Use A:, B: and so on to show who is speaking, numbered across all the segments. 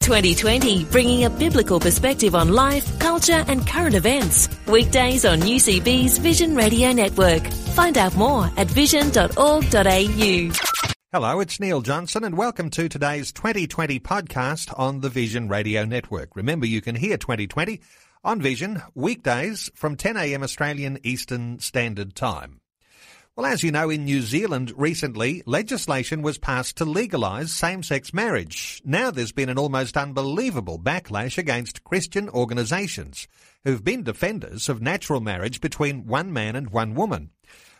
A: 2020, bringing a biblical perspective on life, culture, and current events. Weekdays on UCB's Vision Radio Network. Find out more at vision.org.au.
B: Hello, it's Neil Johnson, and welcome to today's 2020 podcast on the Vision Radio Network. Remember, you can hear 2020 on Vision weekdays from 10 a.m. Australian Eastern Standard Time. Well, as you know, in New Zealand recently, legislation was passed to legalise same-sex marriage. Now there's been an almost unbelievable backlash against Christian organisations who've been defenders of natural marriage between one man and one woman.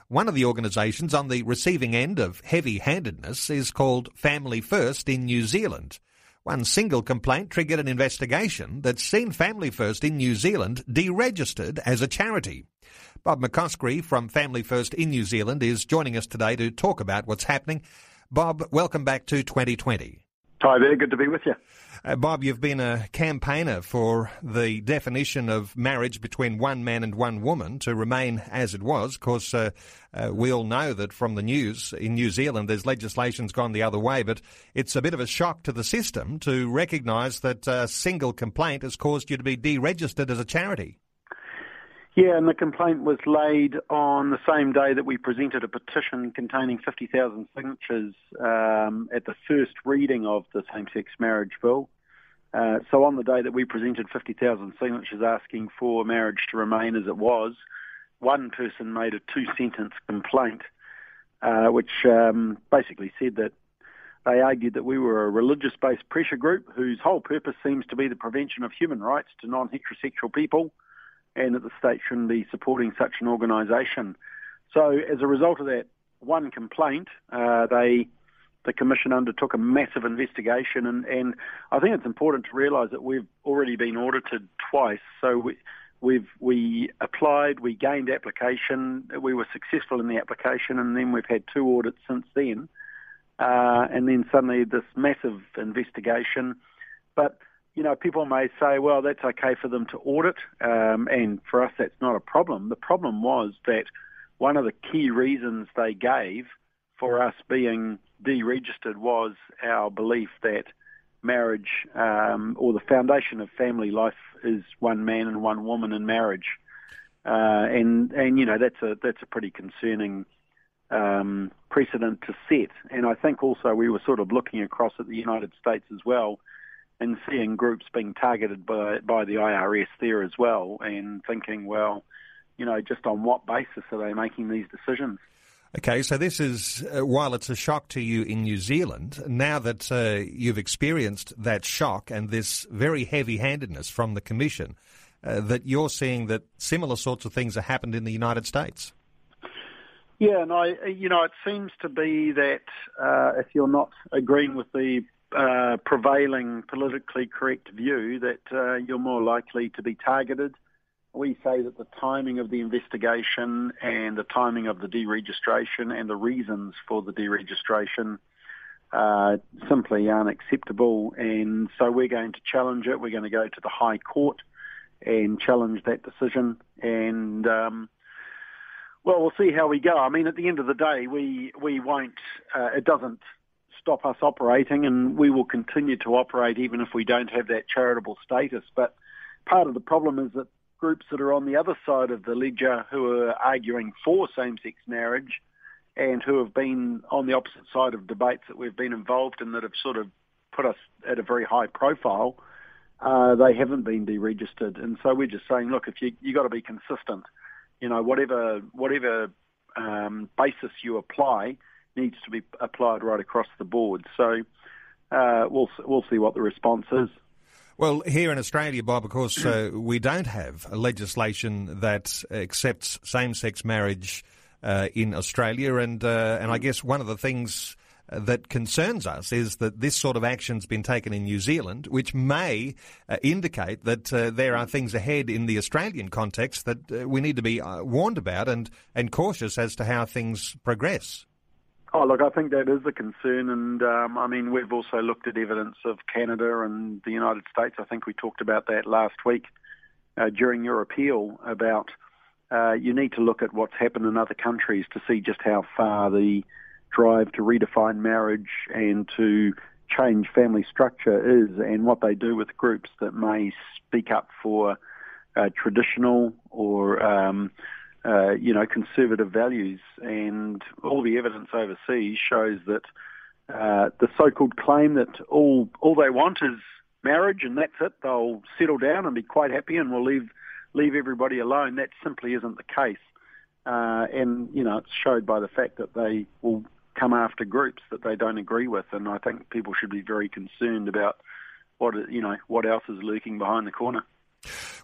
B: One of the organisations on the receiving end of heavy-handedness is called Family First in New Zealand. One single complaint triggered an investigation that's seen Family First in New Zealand deregistered as a charity. Bob McCoskrie from Family First in New Zealand is joining us today to talk about what's happening. Bob, welcome back to 2020.
C: Hi there, good to be with you.
B: Uh, Bob, you've been a campaigner for the definition of marriage between one man and one woman to remain as it was. Of course, uh, uh, we all know that from the news in New Zealand, there's legislation's gone the other way, but it's a bit of a shock to the system to recognise that a single complaint has caused you to be deregistered as a charity.
C: Yeah, and the complaint was laid on the same day that we presented a petition containing 50,000 signatures um, at the first reading of the same-sex marriage bill. Uh, so on the day that we presented 50,000 signatures asking for marriage to remain as it was, one person made a two-sentence complaint, uh, which um, basically said that they argued that we were a religious-based pressure group whose whole purpose seems to be the prevention of human rights to non-heterosexual people – and that the state shouldn't be supporting such an organisation. So as a result of that one complaint, uh, they the commission undertook a massive investigation, and, and I think it's important to realise that we've already been audited twice. So we, we've we applied, we gained application, we were successful in the application, and then we've had two audits since then, uh, and then suddenly this massive investigation, but you know, people may say, well, that's okay for them to audit, um, and for us, that's not a problem. The problem was that one of the key reasons they gave for us being deregistered was our belief that marriage um, or the foundation of family life is one man and one woman in marriage, uh, and and you know that's a that's a pretty concerning um, precedent to set. And I think also we were sort of looking across at the United States as well and seeing groups being targeted by by the IRS there as well, and thinking, well, you know, just on what basis are they making these decisions?
B: Okay, so this is, uh, while it's a shock to you in New Zealand, now that uh, you've experienced that shock and this very heavy handedness from the Commission, uh, that you're seeing that similar sorts of things have happened in the United States.
C: Yeah, and I, you know, it seems to be that uh, if you're not agreeing with the uh, prevailing politically correct view that uh, you're more likely to be targeted. We say that the timing of the investigation and the timing of the deregistration and the reasons for the deregistration uh, simply aren't acceptable, and so we're going to challenge it. We're going to go to the High Court and challenge that decision, and um, well, we'll see how we go. I mean, at the end of the day, we we won't. Uh, it doesn't stop us operating, and we will continue to operate even if we don't have that charitable status. But part of the problem is that groups that are on the other side of the ledger who are arguing for same-sex marriage and who have been on the opposite side of debates that we've been involved in that have sort of put us at a very high profile, uh, they haven't been deregistered. And so we're just saying, look, if you you got to be consistent, you know, whatever whatever um, basis you apply, needs to be applied right across the board. So uh, we'll we'll see what the response is.
B: Well, here in Australia, Bob, of course, uh, we don't have legislation that accepts same-sex marriage uh, in Australia, and uh, and I guess one of the things that concerns us is that this sort of action's been taken in New Zealand, which may uh, indicate that uh, there are things ahead in the Australian context that uh, we need to be uh, warned about and, and cautious as to how things progress.
C: Oh, look, I think that is a concern, and um, I mean, we've also looked at evidence of Canada and the United States. I think we talked about that last week uh, during your appeal about uh, you need to look at what's happened in other countries to see just how far the drive to redefine marriage and to change family structure is, and what they do with groups that may speak up for uh, traditional or um, uh, you know, conservative values, and all the evidence overseas shows that uh, the so-called claim that all all they want is marriage and that's it, they'll settle down and be quite happy and we'll leave leave everybody alone. That simply isn't the case, uh, and you know, it's showed by the fact that they will come after groups that they don't agree with, and I think people should be very concerned about what you know what else is lurking behind the corner.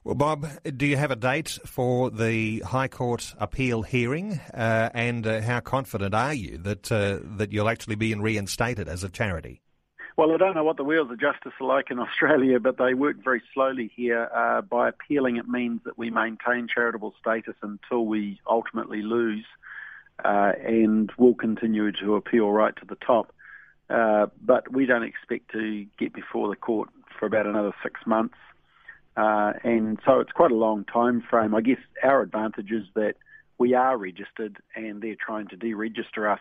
B: Well, Bob, do you have a date for the High Court appeal hearing, uh, and uh, how confident are you that uh, that you'll actually be reinstated as a charity?
C: Well, I don't know what the wheels of justice are like in Australia, but they work very slowly here. Uh, by appealing, it means that we maintain charitable status until we ultimately lose, uh, and we'll continue to appeal right to the top. Uh, but we don't expect to get before the court for about another six months. Uh, and so it's quite a long time frame. I guess our advantage is that we are registered and they're trying to deregister us.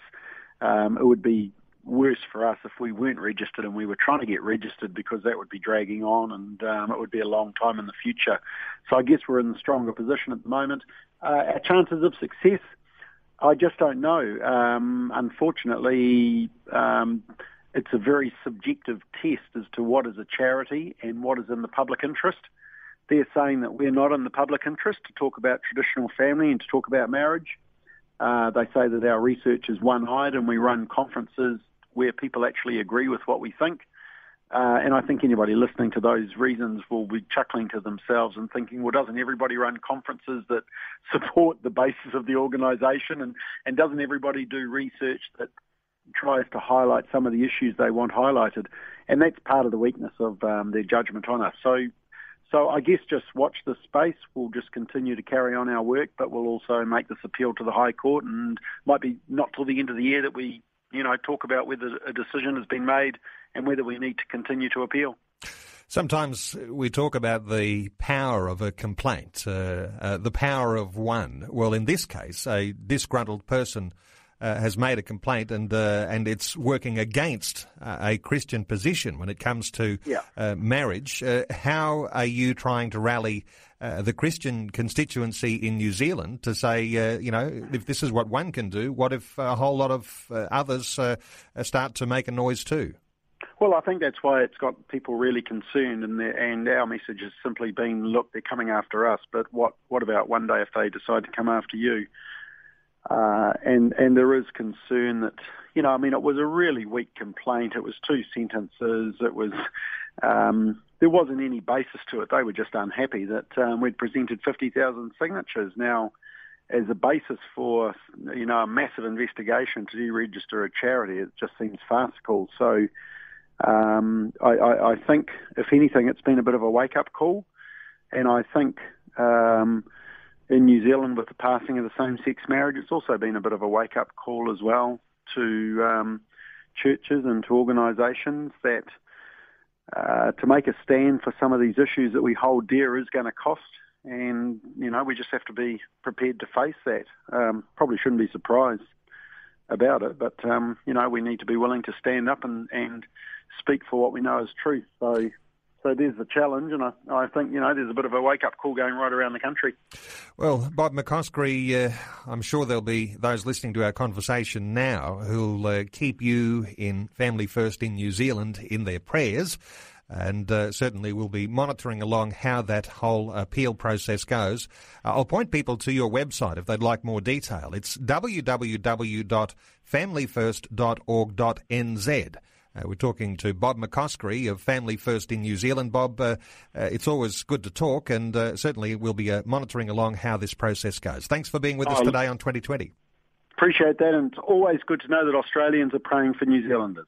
C: Um, it would be worse for us if we weren't registered and we were trying to get registered because that would be dragging on and um, it would be a long time in the future. So I guess we're in a stronger position at the moment. Uh, our chances of success, I just don't know. Um, unfortunately, um, it's a very subjective test as to what is a charity and what is in the public interest. They're saying that we're not in the public interest to talk about traditional family and to talk about marriage. Uh, they say that our research is one-eyed and we run conferences where people actually agree with what we think. Uh, and I think anybody listening to those reasons will be chuckling to themselves and thinking, well, doesn't everybody run conferences that support the basis of the organisation? And, and doesn't everybody do research that tries to highlight some of the issues they want highlighted? And that's part of the weakness of um, their judgment on us. So so I guess just watch the space. We'll just continue to carry on our work, but we'll also make this appeal to the High Court, and might be not till the end of the year that we, you know, talk about whether a decision has been made and whether we need to continue to appeal.
B: Sometimes we talk about the power of a complaint, uh, uh, the power of one. Well, in this case, a disgruntled person uh, has made a complaint and uh, and it's working against uh, a Christian position when it comes to
C: yeah.
B: Uh, marriage. Uh, how are you trying to rally uh, the Christian constituency in New Zealand to say, you know, if this is what one can do, what if a whole lot of others start to make a noise too?
C: Well, I think that's why it's got people really concerned, and and our message has simply been, look, they're coming after us, but what what about one day if they decide to come after you? Uh, and and there is concern that you know I mean it was a really weak complaint. It was two sentences. It was um, there wasn't any basis to it. They were just unhappy that um, we'd presented fifty thousand signatures. Now, as a basis for you know a massive investigation to deregister a charity, it just seems farcical. So. Um, I, I, I think, if anything, it's been a bit of a wake-up call, and I think um, in New Zealand with the passing of the same-sex marriage, it's also been a bit of a wake-up call as well to um, churches and to organisations that uh, to make a stand for some of these issues that we hold dear is going to cost, and you know we just have to be prepared to face that. Um, probably shouldn't be surprised about it, but um, you know we need to be willing to stand up and, and speak for what we know is truth. So so there's the challenge, and I, I, think you know there's a bit of a wake up call going right around the country.
B: Well, Bob McCoskrie, uh, I'm sure there'll be those listening to our conversation now who'll uh, keep you in Family First in New Zealand in their prayers. And uh, certainly we'll be monitoring along how that whole appeal process goes. Uh, I'll point people to your website if they'd like more detail. It's www.familyfirst.org.nz. Uh, we're talking to Bob McCoskrie of Family First in New Zealand. Bob, uh, uh, it's always good to talk, and uh, certainly we'll be uh, monitoring along how this process goes. Thanks for being with us oh, today on 2020.
C: Appreciate that, and it's always good to know that Australians are praying for New Zealanders.